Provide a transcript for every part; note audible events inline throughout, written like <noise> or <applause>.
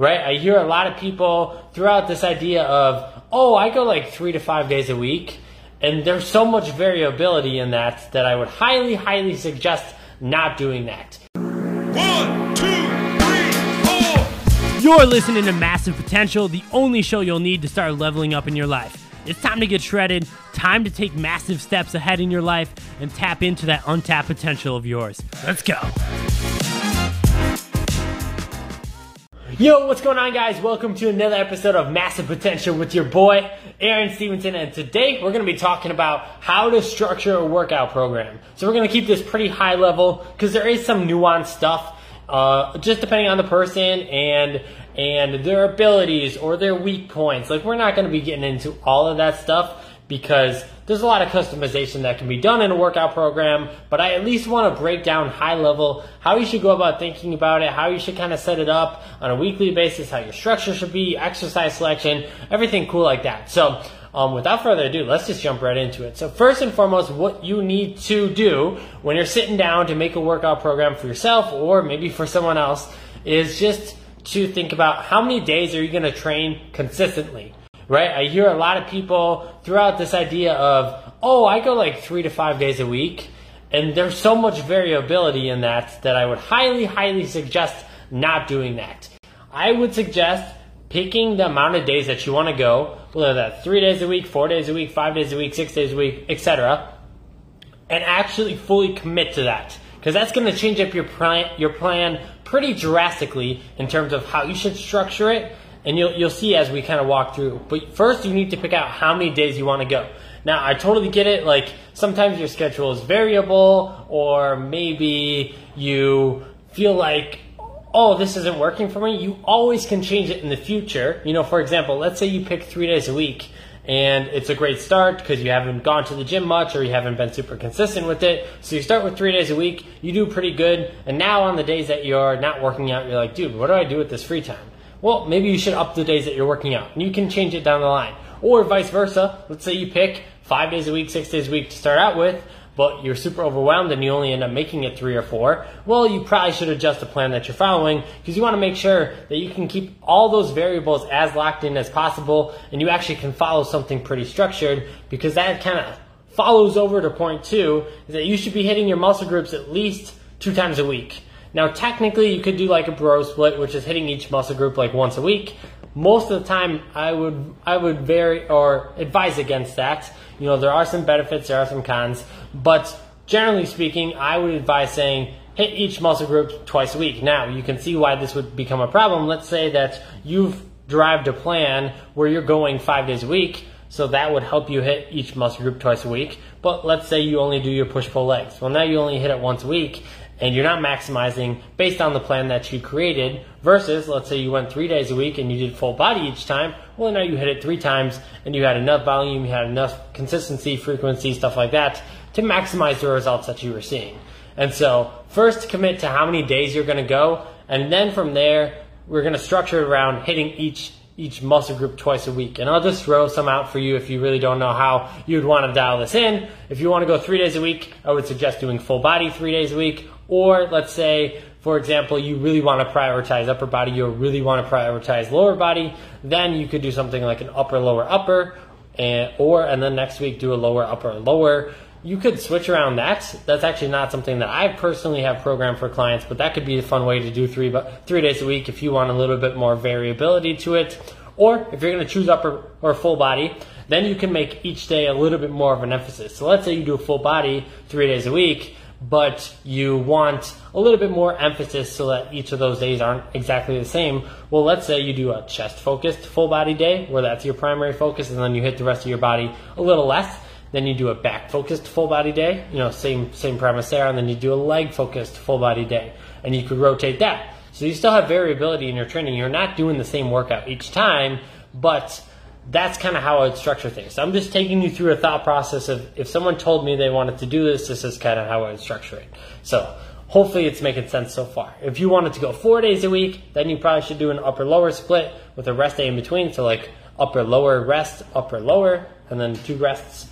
right? I hear a lot of people throughout this idea of, oh, I go like three to five days a week. And there's so much variability in that that I would highly, highly suggest not doing that. One, two, three, four. You're listening to Massive Potential, the only show you'll need to start leveling up in your life. It's time to get shredded, time to take massive steps ahead in your life, and tap into that untapped potential of yours. Let's go. Yo, what's going on, guys? Welcome to another episode of Massive Potential with your boy, Aaron Stephenson. And today we're going to be talking about how to structure a workout program. So we're going to keep this pretty high level because there is some nuanced stuff, uh, just depending on the person and and their abilities or their weak points. Like we're not going to be getting into all of that stuff because there's a lot of customization that can be done in a workout program, but I at least want to break down high level how you should go about thinking about it, how you should kind of set it up on a weekly basis, how your structure should be, exercise selection, everything cool like that. So, um, without further ado, let's just jump right into it. So, first and foremost, what you need to do when you're sitting down to make a workout program for yourself or maybe for someone else is just to think about how many days are you going to train consistently right? I hear a lot of people throughout this idea of, oh, I go like three to five days a week. And there's so much variability in that that I would highly, highly suggest not doing that. I would suggest picking the amount of days that you want to go, whether that's three days a week, four days a week, five days a week, six days a week, etc., and actually fully commit to that. Because that's going to change up your plan, your plan pretty drastically in terms of how you should structure it and you'll you'll see as we kind of walk through. But first, you need to pick out how many days you want to go. Now, I totally get it. Like sometimes your schedule is variable, or maybe you feel like, oh, this isn't working for me. You always can change it in the future. You know, for example, let's say you pick three days a week. And it's a great start because you haven't gone to the gym much or you haven't been super consistent with it. So you start with three days a week, you do pretty good. And now on the days that you're not working out, you're like, dude, what do I do with this free time? Well, maybe you should up the days that you're working out. And you can change it down the line. Or vice versa. Let's say you pick five days a week, six days a week to start out with, but you're super overwhelmed and you only end up making it three or four. Well, you probably should adjust the plan that you're following because you want to make sure that you can keep all those variables as locked in as possible and you actually can follow something pretty structured because that kind of follows over to point two is that you should be hitting your muscle groups at least two times a week. Now, technically, you could do like a bro split, which is hitting each muscle group like once a week. Most of the time, I would I would vary or advise against that. You know, there are some benefits, there are some cons, but generally speaking, I would advise saying hit each muscle group twice a week. Now, you can see why this would become a problem. Let's say that you've derived a plan where you're going five days a week. So that would help you hit each muscle group twice a week. But let's say you only do your push pull legs. Well, now you only hit it once a week and you're not maximizing based on the plan that you created versus let's say you went three days a week and you did full body each time well now you hit it three times and you had enough volume you had enough consistency frequency stuff like that to maximize the results that you were seeing and so first commit to how many days you're going to go and then from there we're going to structure it around hitting each each muscle group twice a week. And I'll just throw some out for you if you really don't know how you'd want to dial this in. If you want to go three days a week, I would suggest doing full body three days a week or let's say, for example, you really want to prioritize upper body, you really want to prioritize lower body, then you could do something like an upper, lower, upper, and, or, and then next week do a lower, upper, lower. You could switch around that. That's actually not something that I personally have programmed for clients, but that could be a fun way to do three, but three days a week if you want a little bit more variability to it. Or if you're going to choose upper or full body, then you can make each day a little bit more of an emphasis. So let's say you do a full body three days a week but you want a little bit more emphasis so that each of those days aren't exactly the same. Well, let's say you do a chest focused full body day where that's your primary focus and then you hit the rest of your body a little less. Then you do a back focused full body day, you know, same same premise there, and then you do a leg focused full body day. And you could rotate that. So you still have variability in your training. You're not doing the same workout each time, but that's kind of how I would structure things. So I'm just taking you through a thought process of if someone told me they wanted to do this, this is kind of how I would structure it. So hopefully it's making sense so far. If you wanted to go four days a week, then you probably should do an upper lower split with a rest day in between. So like upper lower rest, upper lower, and then two rests.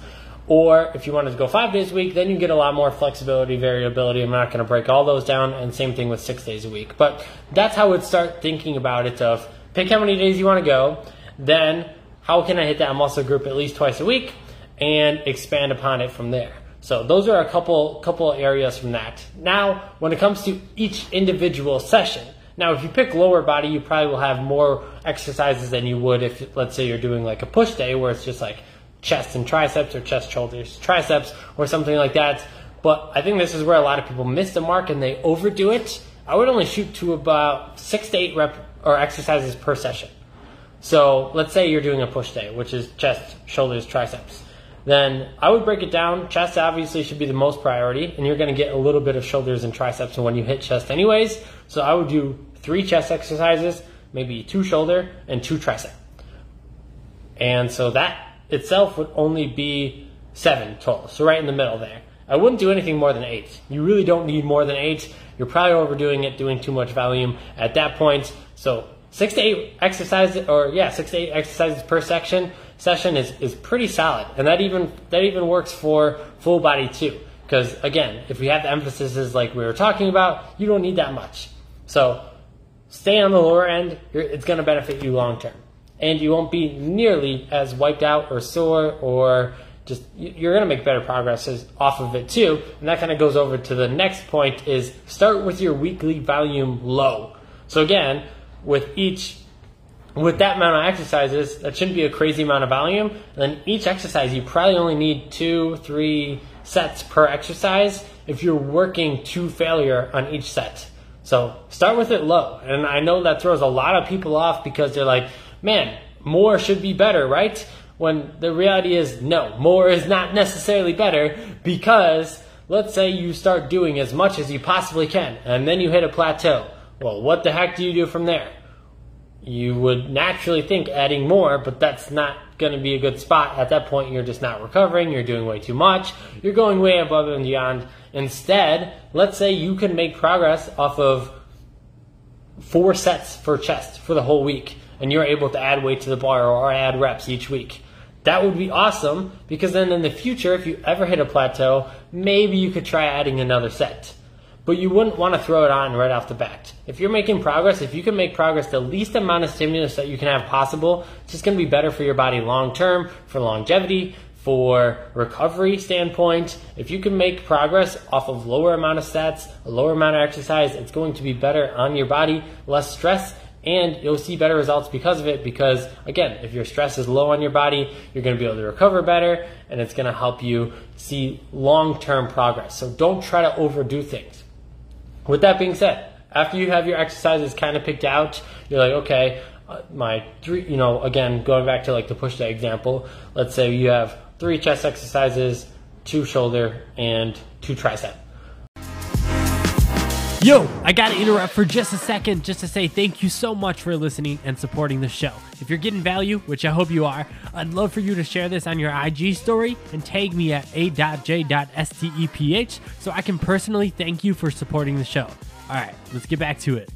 Or if you wanted to go five days a week, then you get a lot more flexibility, variability. I'm not going to break all those down, and same thing with six days a week. But that's how I would start thinking about it of pick how many days you want to go, then how can I hit that muscle group at least twice a week, and expand upon it from there. So those are a couple couple areas from that. Now, when it comes to each individual session, now if you pick lower body, you probably will have more exercises than you would if let's say you're doing like a push day where it's just like chest and triceps or chest shoulders triceps or something like that. But I think this is where a lot of people miss the mark and they overdo it. I would only shoot to about six to eight rep or exercises per session. So let's say you're doing a push day, which is chest, shoulders, triceps. Then I would break it down. Chest obviously should be the most priority, and you're going to get a little bit of shoulders and triceps when you hit chest, anyways. So I would do three chest exercises, maybe two shoulder and two tricep. And so that itself would only be seven total. So right in the middle there. I wouldn't do anything more than eight. You really don't need more than eight. You're probably overdoing it, doing too much volume at that point. So six to eight exercises, or yeah, six to eight exercises per section session is, is pretty solid, and that even that even works for full body too. Because again, if we have the emphasis is like we were talking about, you don't need that much. So stay on the lower end. it's going to benefit you long term, and you won't be nearly as wiped out or sore or just you're going to make better progress off of it too. And that kind of goes over to the next point is start with your weekly volume low. So again, with each with that amount of exercises, that shouldn't be a crazy amount of volume. And then each exercise, you probably only need two, three sets per exercise if you're working to failure on each set. So start with it low. And I know that throws a lot of people off because they're like, man, more should be better, right? When the reality is, no, more is not necessarily better because let's say you start doing as much as you possibly can and then you hit a plateau. Well, what the heck do you do from there? You would naturally think adding more, but that's not going to be a good spot. At that point, you're just not recovering. You're doing way too much. You're going way above and beyond. Instead, let's say you can make progress off of four sets for chest for the whole week, and you're able to add weight to the bar or add reps each week. That would be awesome because then in the future, if you ever hit a plateau, maybe you could try adding another set but you wouldn't want to throw it on right off the bat. If you're making progress, if you can make progress the least amount of stimulus that you can have possible, it's just going to be better for your body long term, for longevity, for recovery standpoint. If you can make progress off of lower amount of sets, a lower amount of exercise, it's going to be better on your body, less stress, and you'll see better results because of it because again if your stress is low on your body you're going to be able to recover better and it's going to help you see long-term progress so don't try to overdo things with that being said, after you have your exercises kind of picked out, you're like, okay, uh, my three, you know, again, going back to like the push day example, let's say you have three chest exercises, two shoulder, and two tricep. Yo, I gotta interrupt for just a second just to say thank you so much for listening and supporting the show. If you're getting value, which I hope you are, I'd love for you to share this on your IG story and tag me at a.j.steph so I can personally thank you for supporting the show. All right, let's get back to it.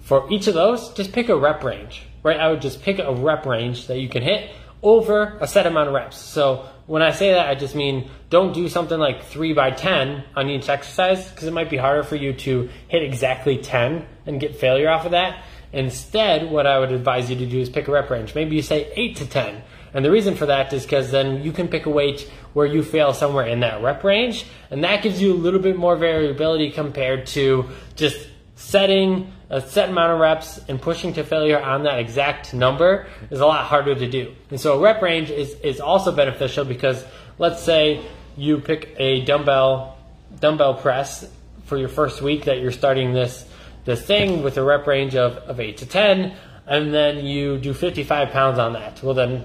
For each of those, just pick a rep range, right? I would just pick a rep range that you can hit over a set amount of reps. So when I say that, I just mean don't do something like 3 by 10 on each exercise because it might be harder for you to hit exactly 10 and get failure off of that. Instead, what I would advise you to do is pick a rep range. Maybe you say 8 to 10. And the reason for that is because then you can pick a weight where you fail somewhere in that rep range, and that gives you a little bit more variability compared to just setting a set amount of reps and pushing to failure on that exact number is a lot harder to do. And so a rep range is, is also beneficial because let's say you pick a dumbbell dumbbell press for your first week that you're starting this this thing with a rep range of, of 8 to 10 and then you do 55 pounds on that. Well then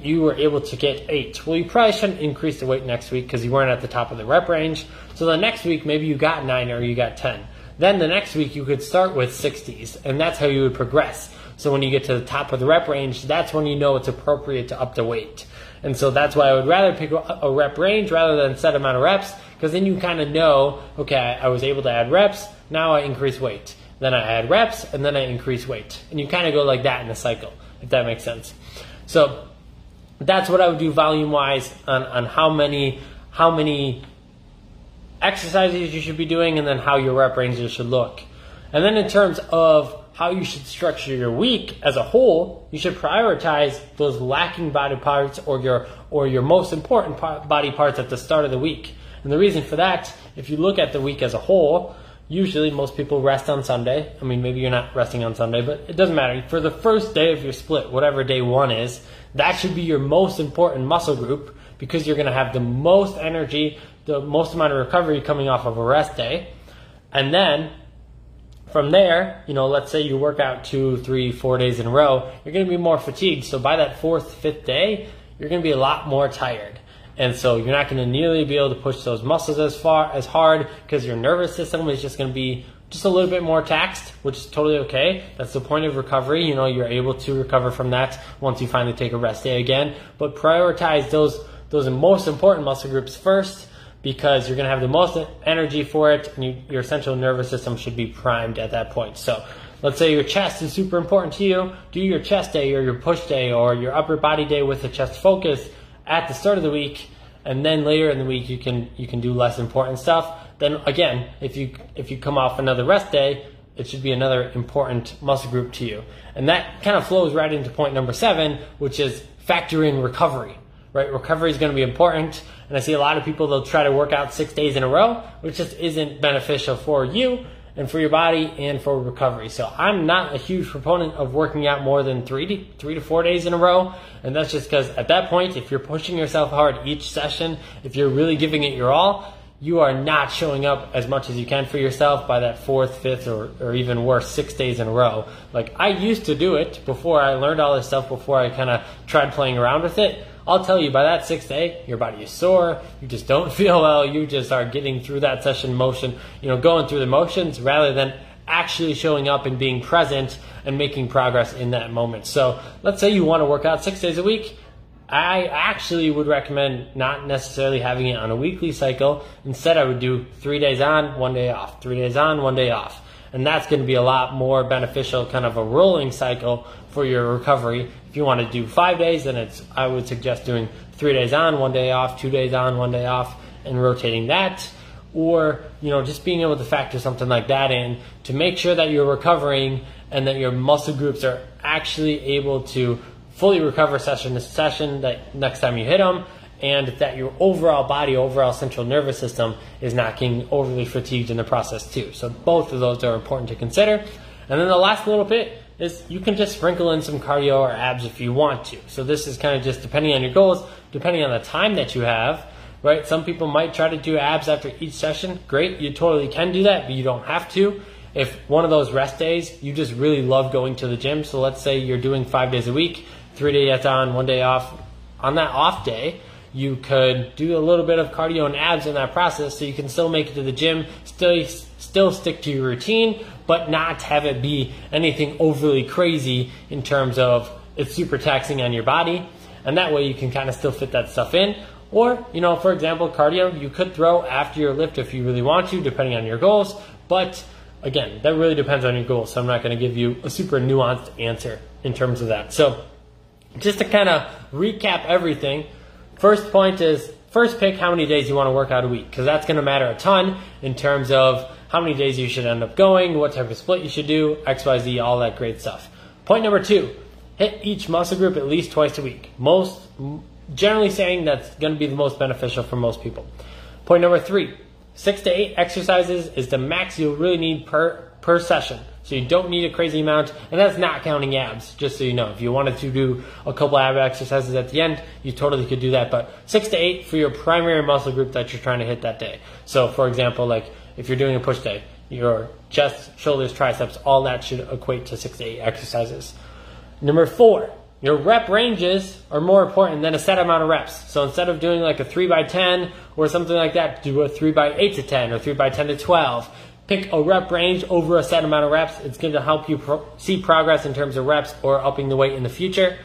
you were able to get 8. Well you probably shouldn't increase the weight next week because you weren't at the top of the rep range. So the next week maybe you got 9 or you got 10. Then the next week you could start with 60s, and that's how you would progress. So when you get to the top of the rep range, that's when you know it's appropriate to up the weight. And so that's why I would rather pick a rep range rather than set amount of reps, because then you kind of know, okay, I was able to add reps, now I increase weight. Then I add reps, and then I increase weight. And you kind of go like that in a cycle, if that makes sense. So that's what I would do volume wise on, on how many how many exercises you should be doing and then how your rep ranges should look. And then in terms of how you should structure your week as a whole, you should prioritize those lacking body parts or your or your most important body parts at the start of the week. And the reason for that, if you look at the week as a whole, usually most people rest on Sunday. I mean, maybe you're not resting on Sunday, but it doesn't matter. For the first day of your split, whatever day one is, that should be your most important muscle group because you're going to have the most energy, the most amount of recovery coming off of a rest day. And then from there, you know, let's say you work out two, three, four days in a row, you're going to be more fatigued. So by that fourth, fifth day, you're going to be a lot more tired. And so you're not going to nearly be able to push those muscles as far as hard because your nervous system is just going to be just a little bit more taxed, which is totally okay. That's the point of recovery. You know, you're able to recover from that once you finally take a rest day again. But prioritize those those most important muscle groups first because you're going to have the most energy for it and you, your central nervous system should be primed at that point. So let's say your chest is super important to you. Do your chest day or your push day or your upper body day with a chest focus at the start of the week and then later in the week you can you can do less important stuff then again if you if you come off another rest day it should be another important muscle group to you and that kind of flows right into point number seven which is factor in recovery right recovery is going to be important and i see a lot of people they'll try to work out six days in a row which just isn't beneficial for you and for your body and for recovery. So I'm not a huge proponent of working out more than three to three to four days in a row. And that's just because at that point, if you're pushing yourself hard each session, if you're really giving it your all, you are not showing up as much as you can for yourself by that fourth, fifth, or, or even worse, six days in a row. Like I used to do it before I learned all this stuff, before I kind of tried playing around with it. I'll tell you by that sixth day, your body is sore, you just don't <laughs> feel well, you just are getting through that session motion, you know, going through the motions rather than actually showing up and being present and making progress in that moment. So let's say you want to work out six days a week. I actually would recommend not necessarily having it on a weekly cycle. Instead, I would do three days on, one day off, three days on, one day off. And that's going to be a lot more beneficial, kind of a rolling cycle for your recovery if you want to do five days, then it's I would suggest doing three days on, one day off, two days on, one day off, and rotating that. Or, you know, just being able to factor something like that in to make sure that you're recovering and that your muscle groups are actually able to fully recover session to session that next time you hit them and that your overall body, overall central nervous system is not getting overly fatigued in the process too. So both of those are important to consider. And then the last little bit is you can just sprinkle in some cardio or abs if you want to. So this is kind of just depending on your goals, depending on the time that you have, right? Some people might try to do abs after each session. Great, you totally can do that, but you don't have to. If one of those rest days, you just really love going to the gym. So let's say you're doing five days a week, three days on, one day off. On that off day, you could do a little bit of cardio and abs in that process so you can still make it to the gym, still still stick to your routine, but not have it be anything overly crazy in terms of it's super taxing on your body. And that way you can kind of still fit that stuff in. Or, you know, for example, cardio, you could throw after your lift if you really want to, depending on your goals. But again, that really depends on your goals. So I'm not going to give you a super nuanced answer in terms of that. So just to kind of recap everything, first point is first pick how many days you want to work out a week because that's going to matter a ton in terms of how many days you should end up going, what type of split you should do, XYZ, all that great stuff. Point number two, hit each muscle group at least twice a week. Most, generally saying that's going to be the most beneficial for most people. Point number three, six to eight exercises is the max you'll really need per, per session. So you don't need a crazy amount, and that's not counting abs, just so you know. If you wanted to do a couple ab exercises at the end, you totally could do that. But six to eight for your primary muscle group that you're trying to hit that day. So for example, like if you're doing a push day, your chest, shoulders, triceps, all that should equate to six to eight exercises. Number four, your rep ranges are more important than a set amount of reps. So instead of doing like a 3 by 10 or something like that, do a 3 by 8 to 10 or 3 by 10 to 12. Pick a rep range over a set amount of reps. It's going to help you pro- see progress in terms of reps or upping the weight in the future.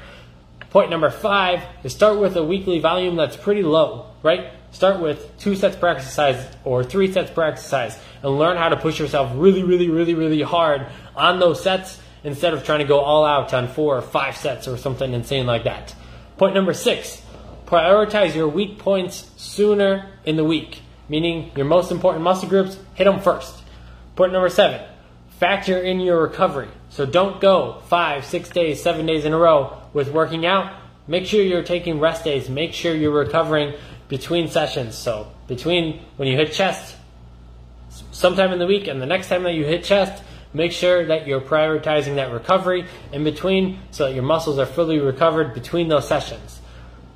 Point number five is start with a weekly volume that's pretty low, right? Start with two sets per exercise or three sets per exercise and learn how to push yourself really, really, really, really hard on those sets instead of trying to go all out on four or five sets or something insane like that. Point number six, prioritize your weak points sooner in the week, meaning your most important muscle groups, hit them first. Point number seven, factor in your recovery. So don't go five, six days, seven days in a row with working out. Make sure you're taking rest days. Make sure you're recovering between sessions. So between when you hit chest, sometime in the week, and the next time that you hit chest, make sure that you're prioritizing that recovery in between so that your muscles are fully recovered between those sessions.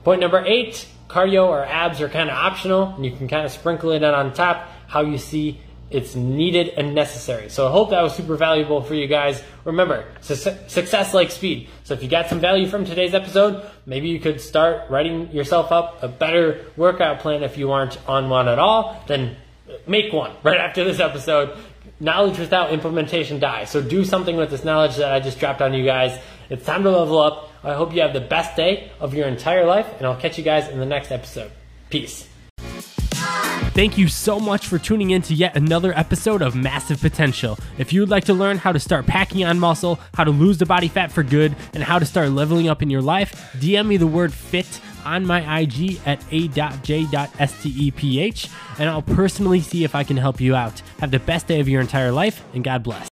Point number eight, cardio or abs are kind of optional, and you can kind of sprinkle it in on top how you see it's needed and necessary. So I hope that was super valuable for you guys. Remember, su- success like speed. So if you got some value from today's episode, maybe you could start writing yourself up a better workout plan if you aren't on one at all. Then make one <laughs> right after this episode. Knowledge without implementation dies. So do something with this knowledge that I just dropped on you guys. It's time to level up. I hope you have the best day of your entire life, and I'll catch you guys in the next episode. Peace. Thank you so much for tuning in to yet another episode of Massive Potential. If you would like to learn how to start packing on muscle, how to lose the body fat for good, and how to start leveling up in your life, DM me the word FIT on my IG at a.j.steph, and I'll personally see if I can help you out. Have the best day of your entire life, and God bless.